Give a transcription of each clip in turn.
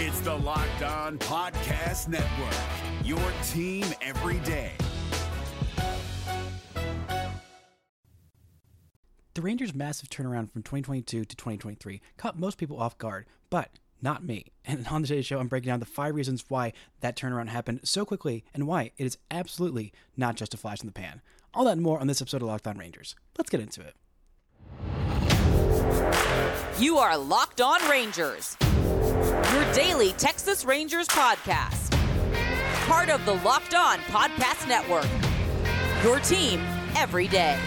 It's the Locked On Podcast Network, your team every day. The Rangers' massive turnaround from 2022 to 2023 caught most people off guard, but not me. And on today's show, I'm breaking down the five reasons why that turnaround happened so quickly and why it is absolutely not just a flash in the pan. All that and more on this episode of Locked On Rangers. Let's get into it. You are Locked On Rangers, your daily Texas Rangers podcast. Part of the Locked On Podcast Network, your team every day.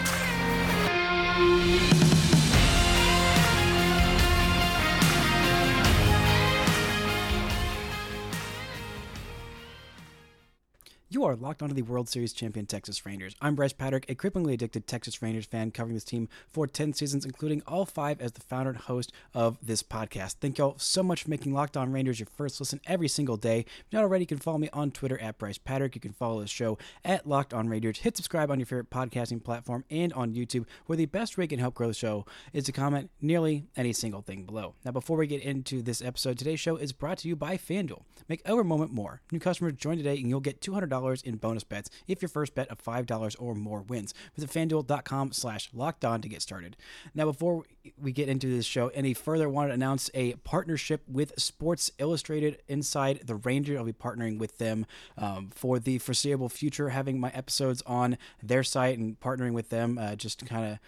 You are locked onto the World Series champion Texas Rangers. I'm Bryce Patrick, a cripplingly addicted Texas Rangers fan covering this team for 10 seasons, including all five as the founder and host of this podcast. Thank y'all so much for making Locked On Rangers your first listen every single day. If not already, you can follow me on Twitter at Bryce Patrick. You can follow the show at Locked On Rangers. Hit subscribe on your favorite podcasting platform and on YouTube, where the best way you can help grow the show is to comment nearly any single thing below. Now, before we get into this episode, today's show is brought to you by FanDuel. Make every moment more. New customers join today and you'll get $200 in bonus bets if your first bet of $5 or more wins. Visit fanduel.com slash locked on to get started. Now, before we get into this show any further, I want to announce a partnership with Sports Illustrated inside the Ranger. I'll be partnering with them um, for the foreseeable future, having my episodes on their site and partnering with them uh, just to kind of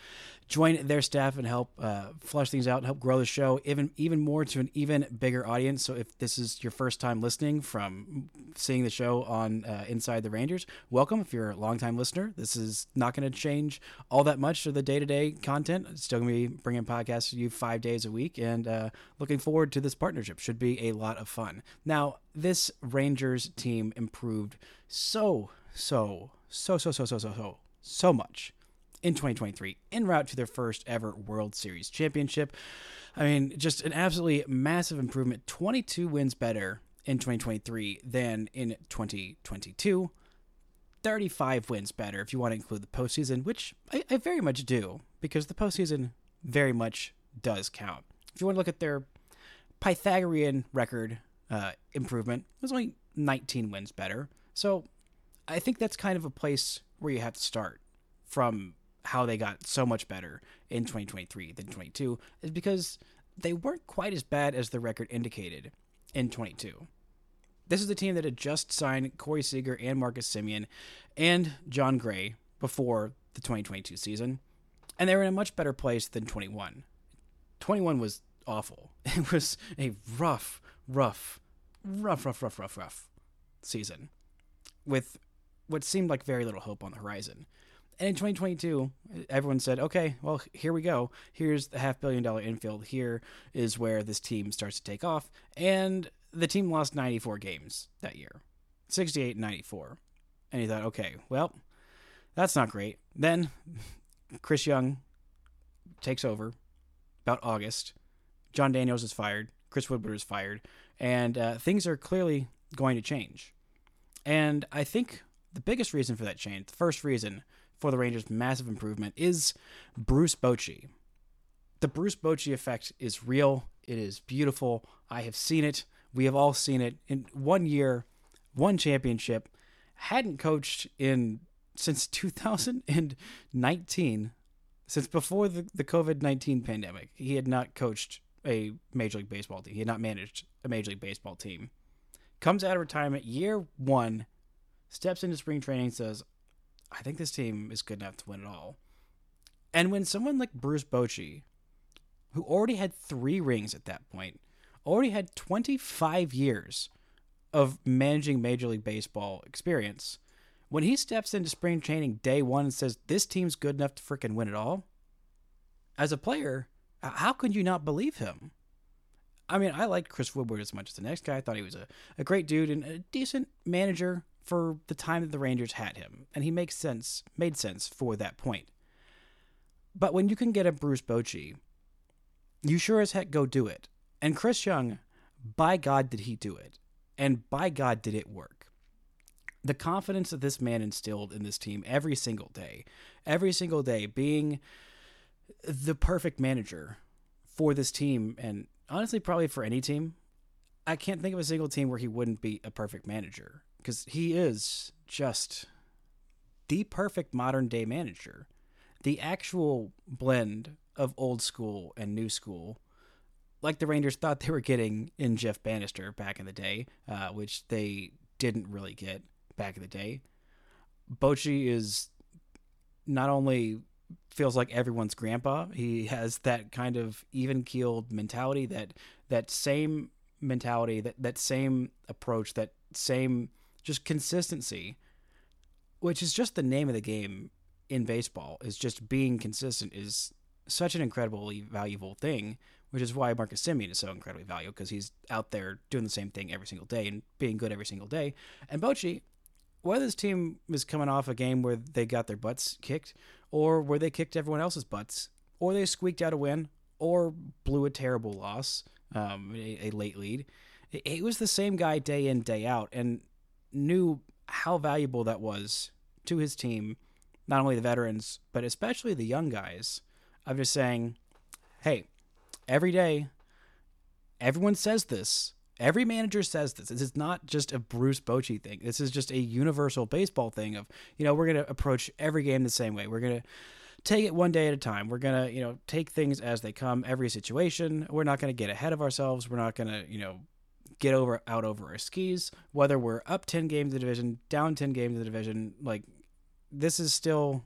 join their staff and help uh, flush things out and help grow the show even even more to an even bigger audience. So if this is your first time listening from seeing the show on uh, Inside the Rangers, welcome. If you're a longtime listener, this is not going to change all that much of the day to day content. It's still going to be bringing podcasts to you five days a week, and uh, looking forward to this partnership. Should be a lot of fun. Now, this Rangers team improved so so so so so so so so so much in 2023 en route to their first ever World Series championship. I mean, just an absolutely massive improvement. 22 wins better in 2023 than in 2022. 35 wins better if you want to include the postseason, which I, I very much do, because the postseason very much does count. If you want to look at their Pythagorean record uh, improvement, it was only 19 wins better. So I think that's kind of a place where you have to start from how they got so much better in 2023 than 22 is because they weren't quite as bad as the record indicated in 22. This is the team that had just signed Corey Seager and Marcus Semien and Jon Gray before the 2022 season, and they were in a much better place than 21. 21 was awful. It was a rough, rough, rough, rough, rough, rough, rough season with what seemed like very little hope on the horizon. And in 2022, everyone said, okay, well, here we go. Here's the half billion dollar infield. Here is where this team starts to take off. And the team lost 94 games that year 68 94. And he thought, okay, well, that's not great. Then Chris Young takes over about August. John Daniels is fired. Chris Woodward is fired. And uh, things are clearly going to change. And I think the biggest reason for that change, the first reason, for the Rangers' massive improvement is Bruce Bochy. The Bruce Bochy effect is real. It is beautiful. I have seen it. We have all seen it. In one year, one championship, hadn't coached in since 2019, since before the, the COVID 19 pandemic. He had not coached a Major League Baseball team. He had not managed a Major League Baseball team. Comes out of retirement, year one, steps into spring training, says, I think this team is good enough to win it all. And when someone like Bruce Bochy, who already had three rings at that point, already had 25 years of managing Major League Baseball experience, when he steps into spring training day one and says, This team's good enough to freaking win it all, as a player, how could you not believe him? I mean, I liked Chris Woodward as much as the next guy. I thought he was a, a great dude and a decent manager for the time that the Rangers had him, and he makes sense, made sense for that point. But when you can get a Bruce Bochy, you sure as heck go do it. And Chris Young, by God, did he do it, and by God, did it work. The confidence that this man instilled in this team every single day, every single day, being the perfect manager for this team, and honestly, probably for any team. I can't think of a single team where he wouldn't be a perfect manager because he is just the perfect modern day manager. The actual blend of old school and new school, like the Rangers thought they were getting in Jeff Banister back in the day, uh, which they didn't really get back in the day. Bochy is not only feels like everyone's grandpa, he has that kind of even keeled mentality, that that same mentality, that that same approach, that same just consistency, which is just the name of the game in baseball. Is just being consistent is such an incredibly valuable thing, which is why Marcus Semien is so incredibly valuable because he's out there doing the same thing every single day and being good every single day. And Bochy, whether this team was coming off a game where they got their butts kicked, or where they kicked everyone else's butts, or they squeaked out a win, or blew a terrible loss, um, a, a late lead, it, it was the same guy day in day out, and knew how valuable that was to his team, not only the veterans but especially the young guys. Of just saying, hey, every day, everyone says this. Every manager says this. This is not just a Bruce Bochy thing. This is just a universal baseball thing of, you know, we're going to approach every game the same way. We're going to take it one day at a time. We're going to, you know, take things as they come, every situation. We're not going to get ahead of ourselves. We're not going to, you know, get over out over our skis whether we're up 10 games the division, down 10 games the division, like this is still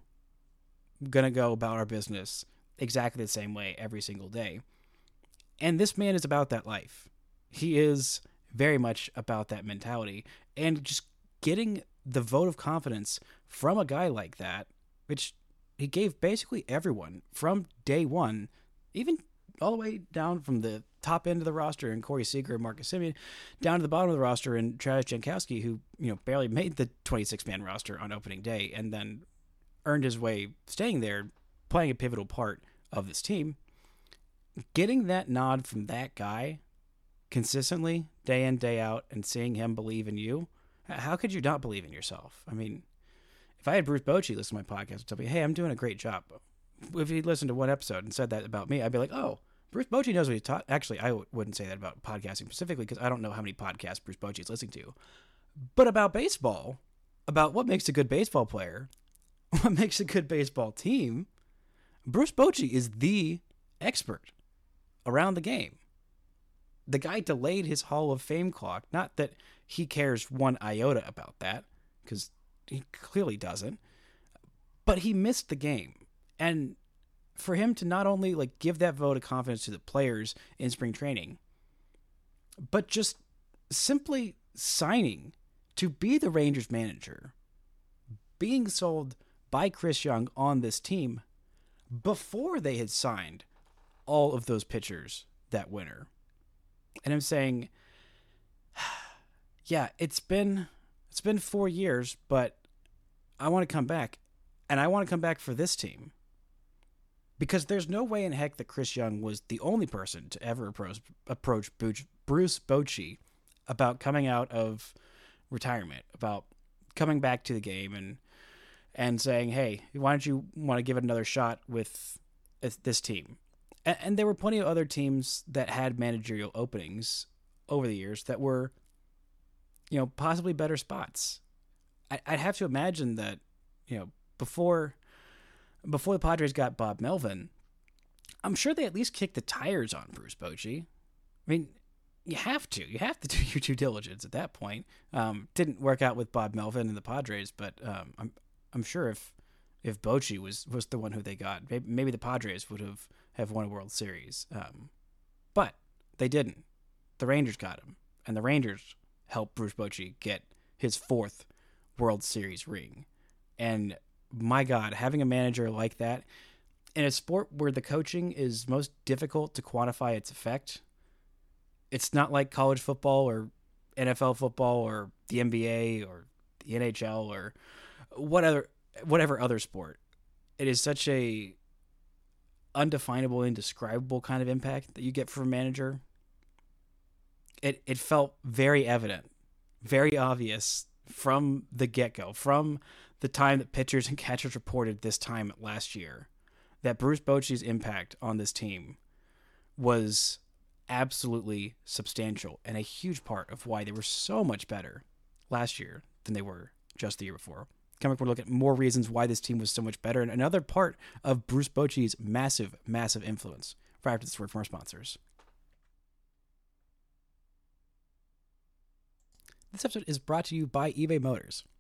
going to go about our business exactly the same way every single day. And this man is about that life. He is very much about that mentality and just getting the vote of confidence from a guy like that, which he gave basically everyone from day one, even all the way down from the top end of the roster and Corey Seager and Marcus Semien, down to the bottom of the roster and Travis Jankowski, who you know barely made the 26 man roster on opening day and then earned his way staying there, playing a pivotal part of this team. Getting that nod from that guy consistently, day in, day out, and seeing him believe in you, how could you not believe in yourself? I mean, if I had Bruce Bochy listen to my podcast and tell me, hey, I'm doing a great job. If he listened to one episode and said that about me, I'd be like, oh, Bruce Bochy knows what he's taught. Actually, I w- wouldn't say that about podcasting specifically because I don't know how many podcasts Bruce Bochy is listening to. But about baseball, about what makes a good baseball player, what makes a good baseball team, Bruce Bochy is the expert around the game. The guy delayed his Hall of Fame clock. Not that he cares one iota about that, because he clearly doesn't. But he missed the game. And for him to not only like give that vote of confidence to the players in spring training, but just simply signing to be the Rangers manager, being sold by Chris Young on this team before they had signed all of those pitchers that winter. And I'm saying, yeah, it's been it's been four years, but I want to come back, and I want to come back for this team because there's no way in heck that Chris Young was the only person to ever approach approach Bruce Bochy about coming out of retirement, about coming back to the game, and and saying, "Hey, why don't you want to give it another shot with this team?" And, and there were plenty of other teams that had managerial openings over the years that were, you know, possibly better spots. I, I'd have to imagine that, you know, before before the Padres got Bob Melvin, I'm sure they at least kicked the tires on Bruce Bochy. I mean, you have to. You have to do your due diligence at that point. Um, didn't work out with Bob Melvin and the Padres, but um, I'm I'm sure if if Bochy was was the one who they got, maybe, maybe the Padres would have have won a World Series. Um, but they didn't. The Rangers got him, and the Rangers helped Bruce Bochy get his fourth World Series ring. And my God, having a manager like that in a sport where the coaching is most difficult to quantify its effect, it's not like college football or NFL football or the NBA or the NHL or whatever whatever other sport. It is such a undefinable, indescribable kind of impact that you get from a manager. It it felt very evident, very obvious from the get go, from the time that pitchers and catchers reported this time last year, that Bruce Bochy's impact on this team was absolutely substantial and a huge part of why they were so much better last year than they were just the year before. Coming up, we'll look at more reasons why this team was so much better and another part of Bruce Bochy's massive, massive influence. Right after this word from our sponsors. This episode is brought to you by eBay Motors.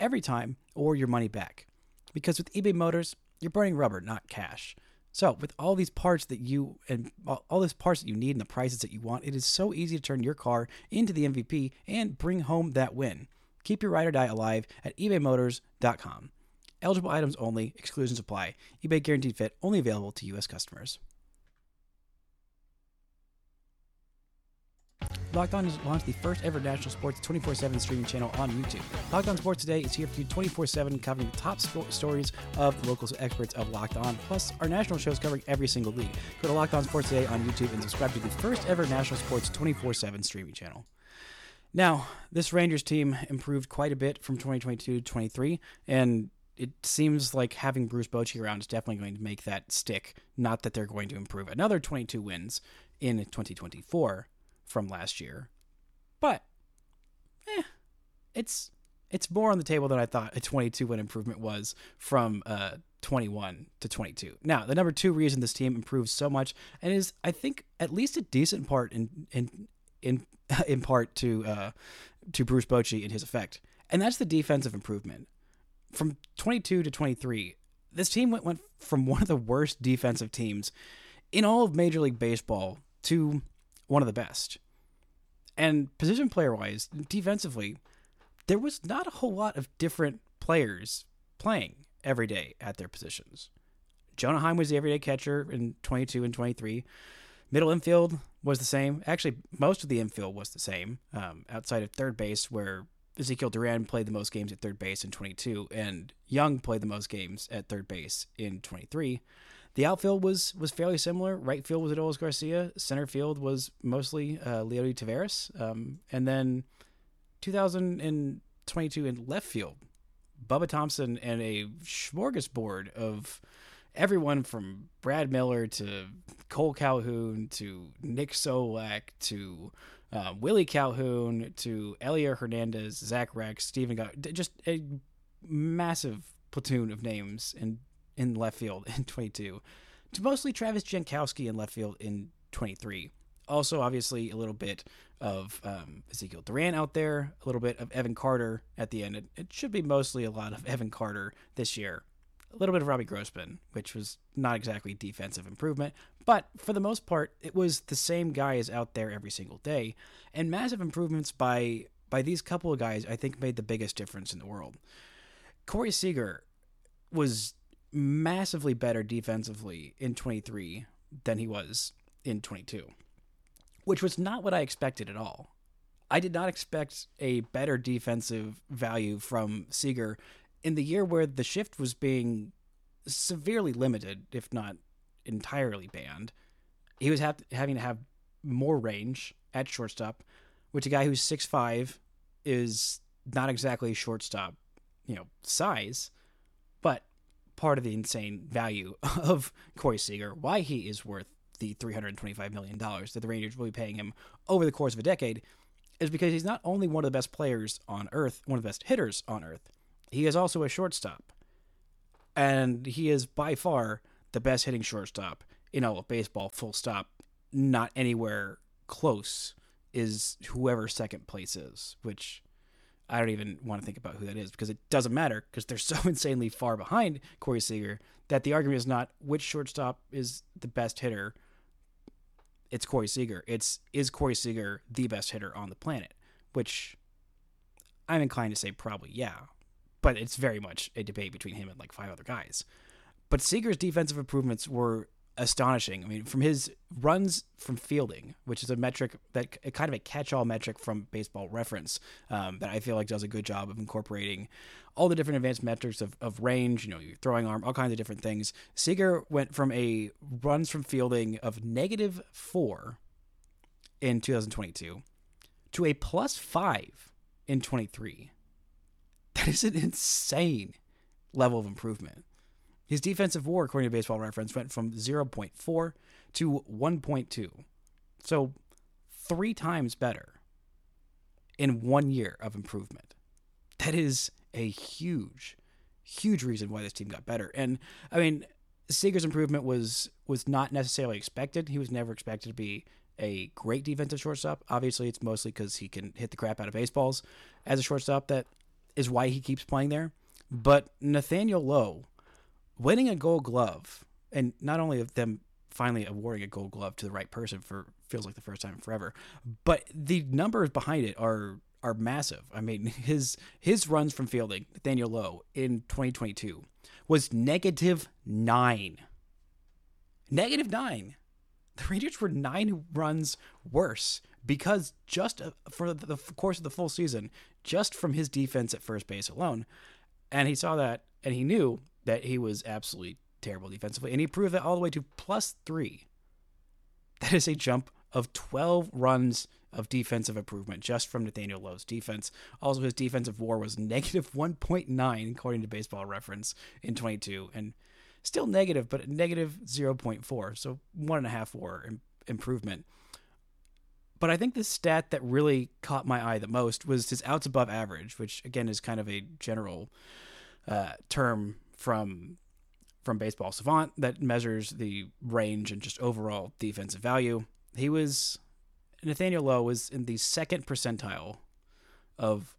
every time or your money back. Because with eBay Motors, you're burning rubber, not cash. So, with all these parts that you and all these parts that you need and the prices that you want, it is so easy to turn your car into the MVP and bring home that win. Keep your ride or die alive at ebaymotors.com. Eligible items only, exclusions apply. eBay guaranteed fit only available to U.S. customers. Locked On has launched the first ever national sports 24 7 streaming channel on YouTube. Locked On Sports Today is here for you 24 7, covering the top stories of the local experts of Locked On, plus our national shows covering every single league. Go to Locked On Sports Today on YouTube and subscribe to the first ever national sports 24 7 streaming channel. Now, this Rangers team improved quite a bit from 2022 to 23, and it seems like having Bruce Bochy around is definitely going to make that stick. Not that they're going to improve another 22 wins in 2024 from last year, but eh, it's it's more on the table than I thought a 22 win improvement was from uh, 21 to 22. Now, the number two reason this team improves so much and is, I think, at least a decent part in in in in part to uh, to Bruce Bochy and his effect, and that's the defensive improvement. From 22 to 23, this team went, went from one of the worst defensive teams in all of Major League Baseball to one of the best. And position player wise, defensively, there was not a whole lot of different players playing every day at their positions. Jonah Heim was the everyday catcher in 22 and 23. Middle infield was the same. Actually, most of the infield was the same, um, outside of third base, where Ezekiel Duran played the most games at third base in 22, and Jung played the most games at third base in 23. The outfield was was fairly similar. Right field was Adolis Garcia. Center field was mostly uh, Leody Taveras. Um, and then 2022 in left field, Bubba Thompson and a smorgasbord of everyone from Brad Miller to Cole Calhoun to Nick Solak to uh, Willie Calhoun to Elier Hernandez, Zach Reks, Stephen Got just a massive platoon of names in in left field in 22 to mostly Travis Jankowski in left field in 23. Also, obviously, a little bit of um, Ezekiel Duran out there, a little bit of Evan Carter at the end. It, it should be mostly a lot of Evan Carter this year a little bit of Robbie Grossman, which was not exactly defensive improvement, but for the most part, it was the same guys out there every single day, and massive improvements by by these couple of guys. I think made the biggest difference in the world. Corey Seager was massively better defensively in 23 than he was in 22, which was not what I expected at all. I did not expect a better defensive value from Seager in the year where the shift was being severely limited, if not entirely banned, he was have, having to have more range at shortstop, which a guy who's six five is not exactly shortstop, you know, size, but part of the insane value of Corey Seager, why he is worth the $325 million that the Rangers will be paying him over the course of a decade, is because he's not only one of the best players on earth, one of the best hitters on earth, he is also a shortstop. And he is by far the best hitting shortstop in all of baseball, full stop. Not anywhere close is whoever second place is, which I don't even want to think about who that is because it doesn't matter because they're so insanely far behind Corey Seager that the argument is not which shortstop is the best hitter. It's Corey Seager. It's is Corey Seager the best hitter on the planet? Which I'm inclined to say probably yeah but it's very much a debate between him and like five other guys. But Seager's defensive improvements were astonishing. I mean, from his runs from fielding, which is a metric that kind of a catch-all metric from Baseball Reference um, that I feel like does a good job of incorporating all the different advanced metrics of, of range, you know, your throwing arm, all kinds of different things. Seager went from a runs from fielding of negative four in 2022 to a plus five in 23. That is an insane level of improvement. His defensive war, according to Baseball Reference, went from 0.4 to 1.2. So three times better in one year of improvement. That is a huge, huge reason why this team got better. And I mean, Seager's improvement was was not necessarily expected. He was never expected to be a great defensive shortstop. Obviously, it's mostly because he can hit the crap out of baseballs as a shortstop. That is why he keeps playing there. But Nathaniel Lowe winning a gold glove, and not only of them finally awarding a gold glove to the right person for feels like the first time forever, but the numbers behind it are are massive. I mean, his his runs from fielding, Nathaniel Lowe in 2022 was negative nine. Negative nine. The Rangers were nine runs worse because just uh, for the course of the full season, just from his defense at first base alone, and he saw that and he knew that he was absolutely terrible defensively, and he proved that all the way to plus three. That is a jump of 12 runs of defensive improvement just from Nathaniel Lowe's defense. Also, his defensive war was negative 1.9, according to baseball reference, in 22, and still negative, but negative 0.4, so one and a half war improvement. But I think the stat that really caught my eye the most was his outs above average, which again is kind of a general uh, term from from Baseball Savant that measures the range and just overall defensive value. He was Nathaniel Lowe was in the second percentile of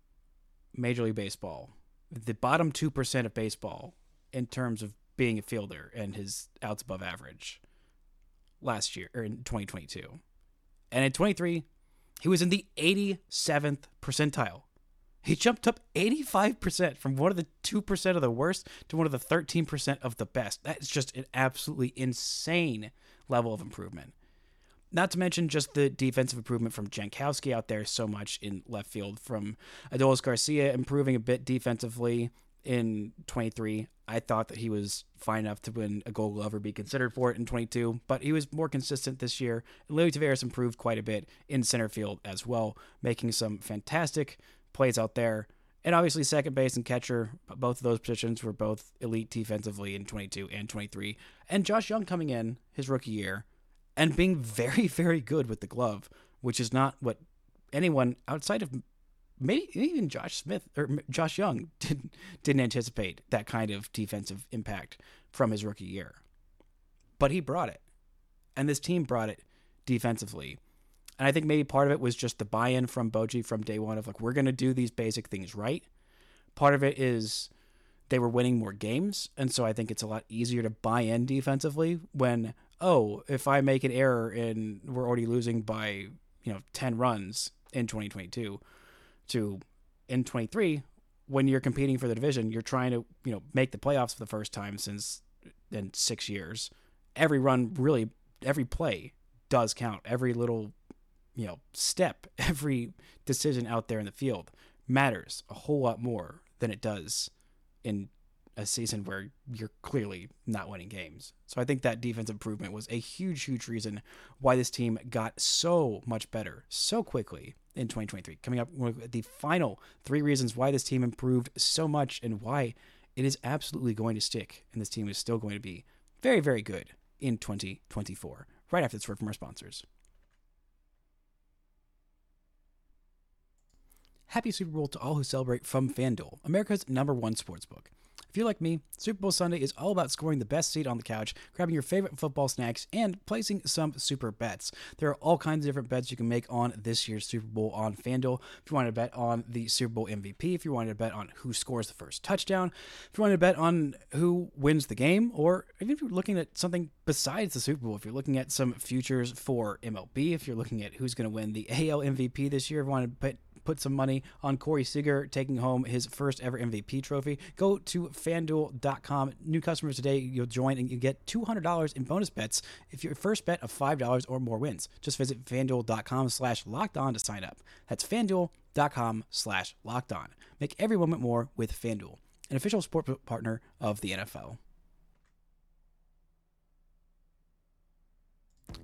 Major League Baseball, the bottom two percent of baseball in terms of being a fielder and his outs above average last year or in 2022. And in 23, he was in the 87th percentile he jumped up 85% from one of the 2% of the worst to one of the 13% of the best. That's just an absolutely insane level of improvement. Not to mention just the defensive improvement from Jankowski out there so much in left field, from Adolis Garcia improving a bit defensively in 23. I thought that he was fine enough to win a gold glove or be considered for it in 22, but he was more consistent this year. Leody Taveras improved quite a bit in center field as well, making some fantastic plays out there. And obviously, second base and catcher, both of those positions were both elite defensively in 22 and 23. And Josh Jung coming in his rookie year and being very, very good with the glove, which is not what anyone outside of maybe even Josh Smith or Josh Jung didn't didn't anticipate that kind of defensive impact from his rookie year. But he brought it. And this team brought it defensively. And I think maybe part of it was just the buy in from Bochy from day one of like, we're going to do these basic things right. Part of it is they were winning more games. And so I think it's a lot easier to buy in defensively when, oh, if I make an error and we're already losing by, you know, 10 runs in 2022 to in 23, when you're competing for the division, you're trying to, you know, make the playoffs for the first time since in six years. Every run really, every play does count. Every little you know step, every decision out there in the field matters a whole lot more than it does in a season where you're clearly not winning games. So I think that defense improvement was a huge, huge reason why this team got so much better so quickly in 2023. Coming up with the final three reasons why this team improved so much and why it is absolutely going to stick and this team is still going to be very, very good in 2024. Right after this word from our sponsors. Happy Super Bowl to all who celebrate from FanDuel, America's number one sportsbook. If you're like me, Super Bowl Sunday is all about scoring the best seat on the couch, grabbing your favorite football snacks, and placing some super bets. There are all kinds of different bets you can make on this year's Super Bowl on FanDuel. If you wanted to bet on the Super Bowl MVP, if you wanted to bet on who scores the first touchdown, if you wanted to bet on who wins the game, or even if you're looking at something besides the Super Bowl, if you're looking at some futures for MLB, if you're looking at who's going to win the AL MVP this year, if you want to bet put some money on Corey Seager taking home his first ever MVP trophy, go to fanduel.com. New customers today, you'll join and you get $200 in bonus bets if your first bet of $5 or more wins. Just visit fanduel.com slash locked on to sign up. That's fanduel.com slash locked on. Make every moment more with Fanduel, an official sport partner of the NFL.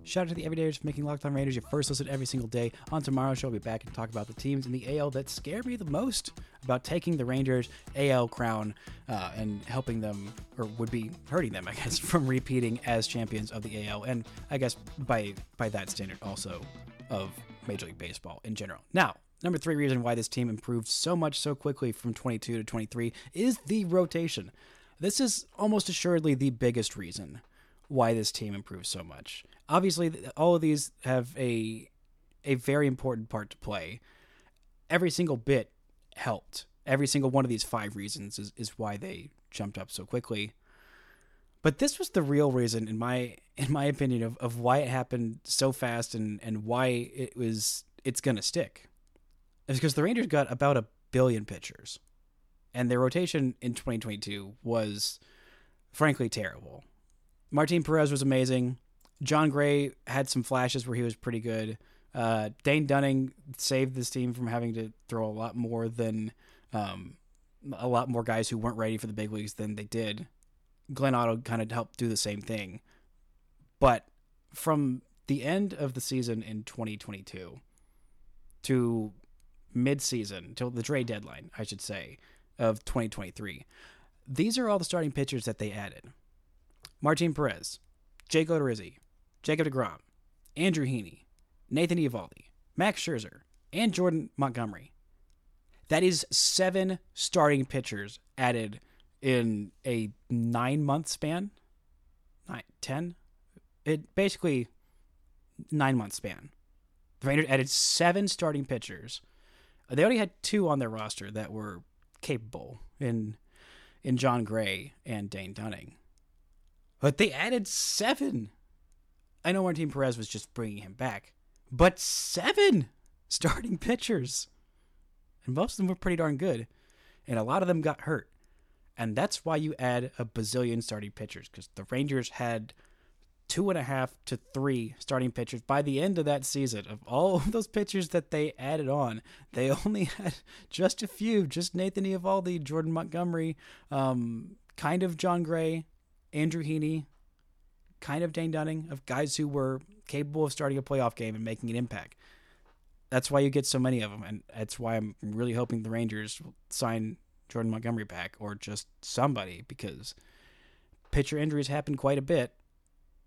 Shout out to the Everydayers for making Locked On Rangers your first listen every single day. On tomorrow's show, we'll be back and talk about the teams in the AL that scare me the most about taking the Rangers AL crown uh, and helping them, or would be hurting them, I guess, from repeating as champions of the AL, and I guess by by that standard also of Major League Baseball in general. Now, number three reason why this team improved so much so quickly from 22 to 23 is the rotation. This is almost assuredly the biggest reason why this team improves so much. Obviously, all of these have a a very important part to play. Every single bit helped. Every single one of these five reasons is, is why they jumped up so quickly. But this was the real reason, in my in my opinion, of, of why it happened so fast and, and why it was it's gonna stick. It's because the Rangers got about a billion pitchers. And their rotation in 2022 was frankly terrible. Martin Perez was amazing. Jon Gray had some flashes where he was pretty good. Uh, Dane Dunning saved this team from having to throw a lot more than um, a lot more guys who weren't ready for the big leagues than they did. Glenn Otto kind of helped do the same thing. But from the end of the season in 2022 to mid-season, till the trade deadline, I should say, of 2023, these are all the starting pitchers that they added. Martin Perez, Jake Odorizzi, Jacob DeGrom, Andrew Heaney, Nathan Eovaldi, Max Scherzer, and Jordan Montgomery. That is seven starting pitchers added in a nine month span. Nine, ten? It basically nine month span. The Rangers added seven starting pitchers. They only had two on their roster that were capable in in Jon Gray and Dane Dunning. But they added seven. I know Martin Perez was just bringing him back, but seven starting pitchers. And most of them were pretty darn good. And a lot of them got hurt. And that's why you add a bazillion starting pitchers, because the Rangers had two and a half to three starting pitchers by the end of that season. Of all of those pitchers that they added on, they only had just a few, just Nathan Eovaldi, Jordan Montgomery, um, kind of Jon Gray, Andrew Heaney, kind of Dane Dunning, of guys who were capable of starting a playoff game and making an impact. That's why you get so many of them, and that's why I'm really hoping the Rangers sign Jordan Montgomery back or just somebody because pitcher injuries happen quite a bit,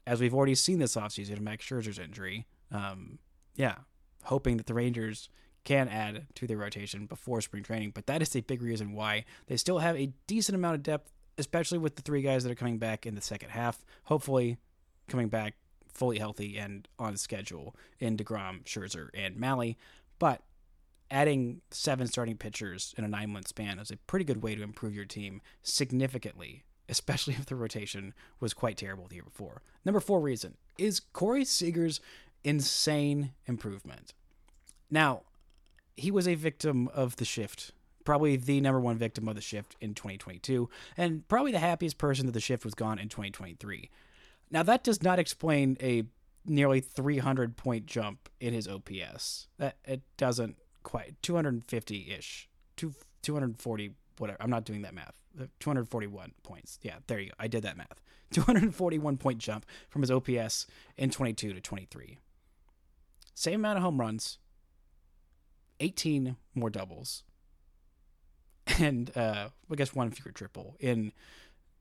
as we've already seen this offseason. Max Scherzer's injury. Um, yeah, hoping that the Rangers can add to their rotation before spring training, but that is a big reason why they still have a decent amount of depth especially with the three guys that are coming back in the second half. Hopefully, coming back fully healthy and on schedule in DeGrom, Scherzer, and Mahle. But adding seven starting pitchers in a nine month span is a pretty good way to improve your team significantly, especially if the rotation was quite terrible the year before. Number four reason is Corey Seager's insane improvement. Now, he was a victim of the shift probably the number one victim of the shift in 2022, and probably the happiest person that the shift was gone in 2023. Now, that does not explain a nearly 300 point jump in his OPS. That it doesn't quite 250 ish, 240 whatever. I'm not doing that math. Uh, 241 points. Yeah, there you go. I did that math. 241 point jump from his OPS in 22 to 23. Same amount of home runs, 18 more doubles, and uh, I guess one fewer triple in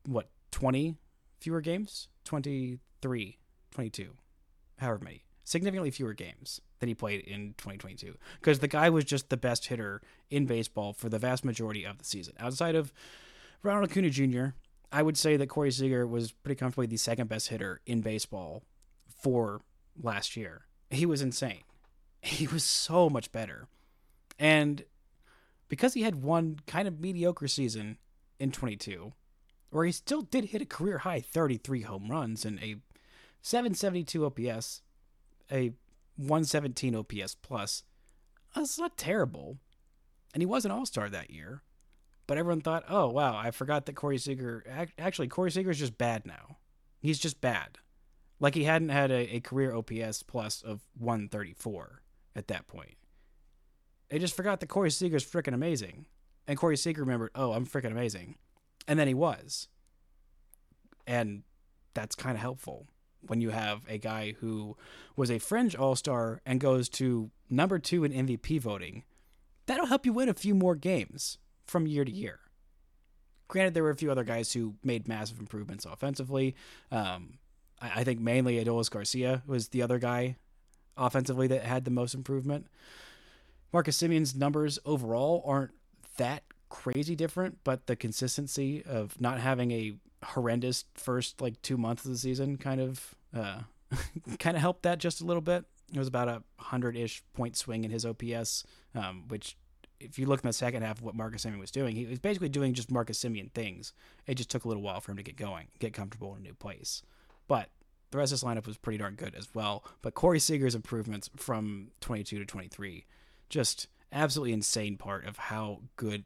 what 20 fewer games 23 22 however many significantly fewer games than he played in 2022 because the guy was just the best hitter in baseball for the vast majority of the season outside of Ronald Acuna Jr. I would say that Corey Seager was pretty comfortably the second best hitter in baseball for last year. He was insane. He was so much better. And because he had one kind of mediocre season in 22, where he still did hit a career high 33 home runs and a 772 OPS, a 117 OPS plus, that's not terrible. And he was an all star that year. But everyone thought, oh, wow, I forgot that Corey Seager. Actually, Corey Seager is just bad now. He's just bad. Like he hadn't had a, a career OPS plus of 134 at that point. They just forgot that Corey Seager's freaking amazing. And Corey Seager remembered, oh, I'm freaking amazing. And then he was. And that's kind of helpful when you have a guy who was a fringe all star and goes to number two in MVP voting. That'll help you win a few more games from year to year. Granted, there were a few other guys who made massive improvements offensively. Um, I, I think mainly Adolis Garcia was the other guy offensively that had the most improvement. Marcus Semien's numbers overall aren't that crazy different, but the consistency of not having a horrendous first like two months of the season kind of uh, kind of helped that just a little bit. It was about a hundred ish point swing in his OPS, um, which if you look in the second half of what Marcus Semien was doing, he was basically doing just Marcus Semien things. It just took a little while for him to get going, get comfortable in a new place. But the rest of this lineup was pretty darn good as well. But Corey Seager's improvements from 22 to 23, just absolutely insane part of how good,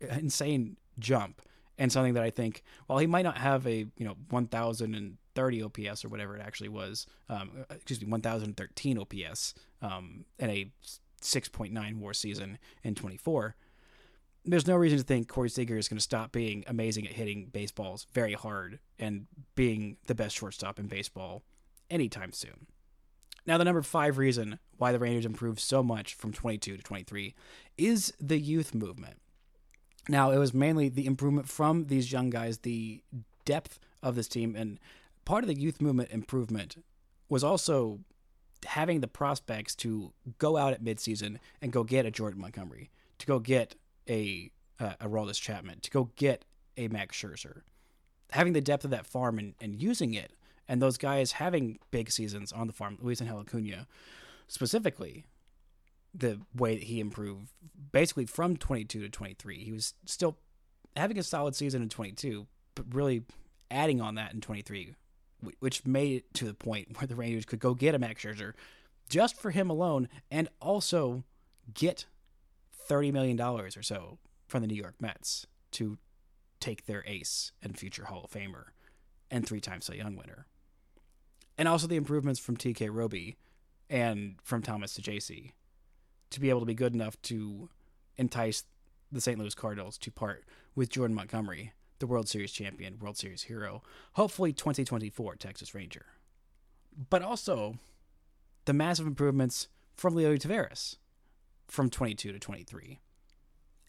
insane jump. And something that I think, while he might not have a you know 1,030 OPS or whatever it actually was, um, excuse me, 1,013 OPS, um, and a 6.9 WAR season in 24, there's no reason to think Corey Seager is going to stop being amazing at hitting baseballs very hard and being the best shortstop in baseball anytime soon. Now, the number five reason why the Rangers improved so much from 22 to 23 is the youth movement. Now, it was mainly the improvement from these young guys, the depth of this team, and part of the youth movement improvement was also having the prospects to go out at midseason and go get a Jordan Montgomery, to go get a uh, a Aroldis Chapman, to go get a Max Scherzer, having the depth of that farm and, and using it, and those guys having big seasons on the farm, Luisangel Acuna, specifically, the way that he improved basically from 22 to 23. He was still having a solid season in 22, but really adding on that in 23 which made it to the point where the Rangers could go get a Max Scherzer just for him alone and also get $30 million or so from the New York Mets to take their ace and future Hall of Famer and three time Cy Young winner. And also the improvements from TK Roby and from Thomas Saggese to be able to be good enough to entice the St. Louis Cardinals to part with Jordan Montgomery the World Series champion, World Series hero, hopefully 2024 Texas Ranger. But also the massive improvements from Leo Taveras from 22 to 23,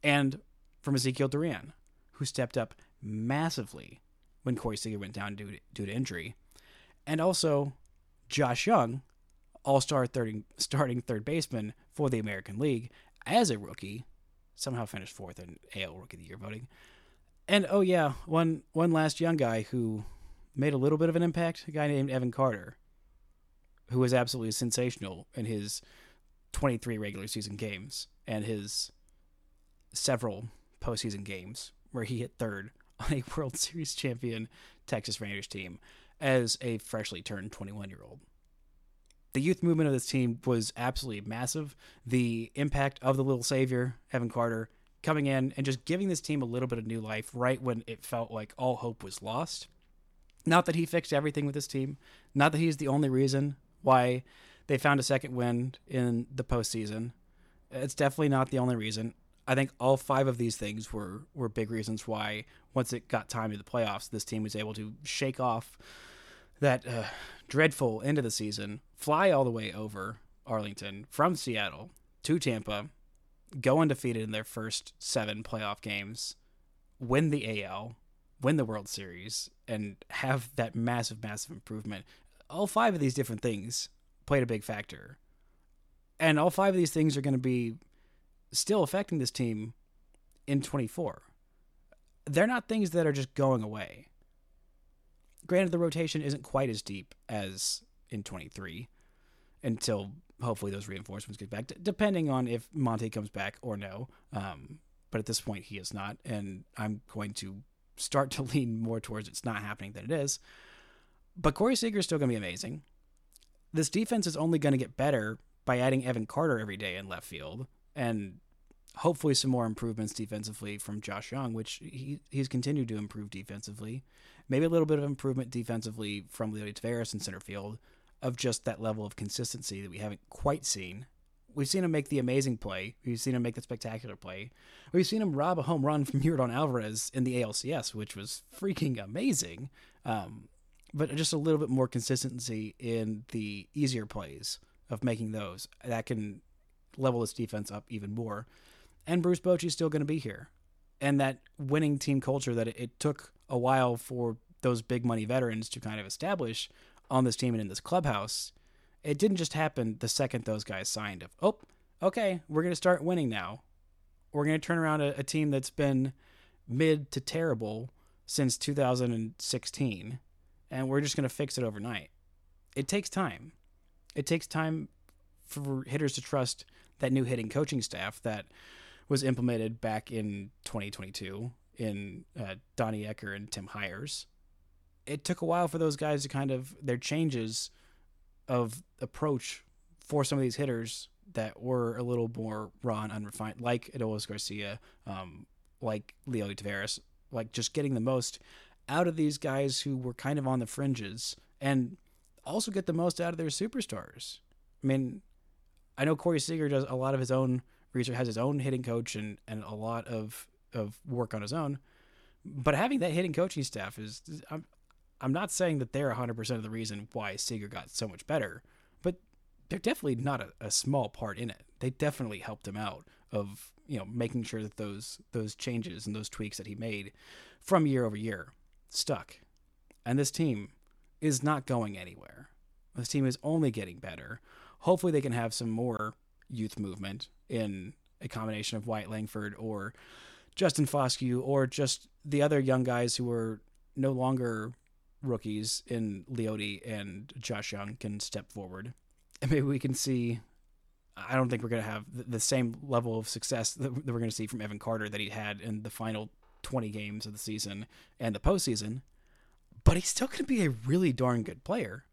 and from Ezekiel Duran, who stepped up massively when Corey Seager went down due to, due to injury, and also Josh Jung, all-star starting third baseman for the American League as a rookie, somehow finished fourth in AL Rookie of the Year voting, and oh yeah, one one last young guy who made a little bit of an impact, a guy named Evan Carter, who was absolutely sensational in his 23 regular season games and his several postseason games where he hit third on a World Series champion Texas Rangers team as a freshly turned 21 year old. The youth movement of this team was absolutely massive. The impact of the little savior, Evan Carter, coming in and just giving this team a little bit of new life right when it felt like all hope was lost. Not that he fixed everything with this team, not that he's the only reason why they found a second win in the postseason. It's definitely not the only reason. I think all five of these things were were big reasons why once it got time to the playoffs, this team was able to shake off that uh, dreadful end of the season, fly all the way over Arlington from Seattle to Tampa, go undefeated in their first seven playoff games, win the AL, win the World Series, and have that massive, massive improvement. All five of these different things played a big factor. And all five of these things are going to be still affecting this team in 24. They're not things that are just going away. Granted, the rotation isn't quite as deep as in 23 until hopefully those reinforcements get back, depending on if Monte comes back or no. Um, but at this point, he is not, and I'm going to start to lean more towards it's not happening than it is. But Corey Seager is still going to be amazing. This defense is only going to get better by adding Evan Carter every day in left field. and hopefully some more improvements defensively from Josh Jung, which he he's continued to improve defensively. Maybe a little bit of improvement defensively from Leody Taveras in center field of just that level of consistency that we haven't quite seen. We've seen him make the amazing play. We've seen him make the spectacular play. We've seen him rob a home run from Yordan Alvarez in the ALCS, which was freaking amazing. Um, but just a little bit more consistency in the easier plays of making those that can level this defense up even more. And Bruce Bochy's still going to be here. And that winning team culture that it, it took a while for those big money veterans to kind of establish on this team and in this clubhouse, it didn't just happen the second those guys signed. Of oh, okay, we're going to start winning now. We're going to turn around a, a team that's been mid to terrible since 2016, and we're just going to fix it overnight. It takes time. It takes time for hitters to trust that new hitting coaching staff that was implemented back in 2022 in uh, Donnie Ecker and Tim Hyers. It took a while for those guys to kind of their changes of approach for some of these hitters that were a little more raw and unrefined, like Adolis Garcia, um, like Leo Taveras, like just getting the most out of these guys who were kind of on the fringes and also get the most out of their superstars. I mean, I know Corey Seager does a lot of his own research, has his own hitting coach and, and a lot of, of work on his own. But having that hitting coaching staff is, I'm, I'm not saying that they're 100% of the reason why Seager got so much better, but they're definitely not a, a small part in it. They definitely helped him out of, you know, making sure that those those changes and those tweaks that he made from year over year stuck. And this team is not going anywhere. This team is only getting better. Hopefully, they can have some more youth movement in a combination of Wyatt Langford or Justin Foscue or just the other young guys who are no longer rookies in Leody and Josh Jung can step forward. And maybe we can see. I don't think we're going to have the same level of success that we're going to see from Evan Carter that he had in the final 20 games of the season and the postseason. But he's still going to be a really darn good player,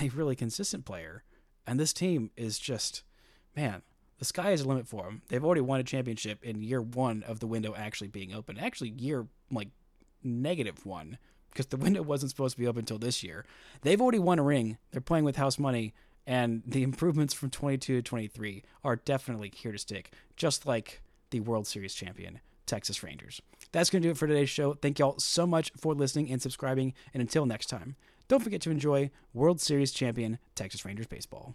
a really consistent player. And this team is just, man, the sky is a limit for them. They've already won a championship in year one of the window actually being open. Actually, year like negative one because the window wasn't supposed to be open until this year. They've already won a ring. They're playing with house money, and the improvements from 22 to 23 are definitely here to stick, just like the World Series champion, Texas Rangers. That's going to do it for today's show. Thank y'all so much for listening and subscribing, and until next time, don't forget to enjoy World Series champion Texas Rangers baseball.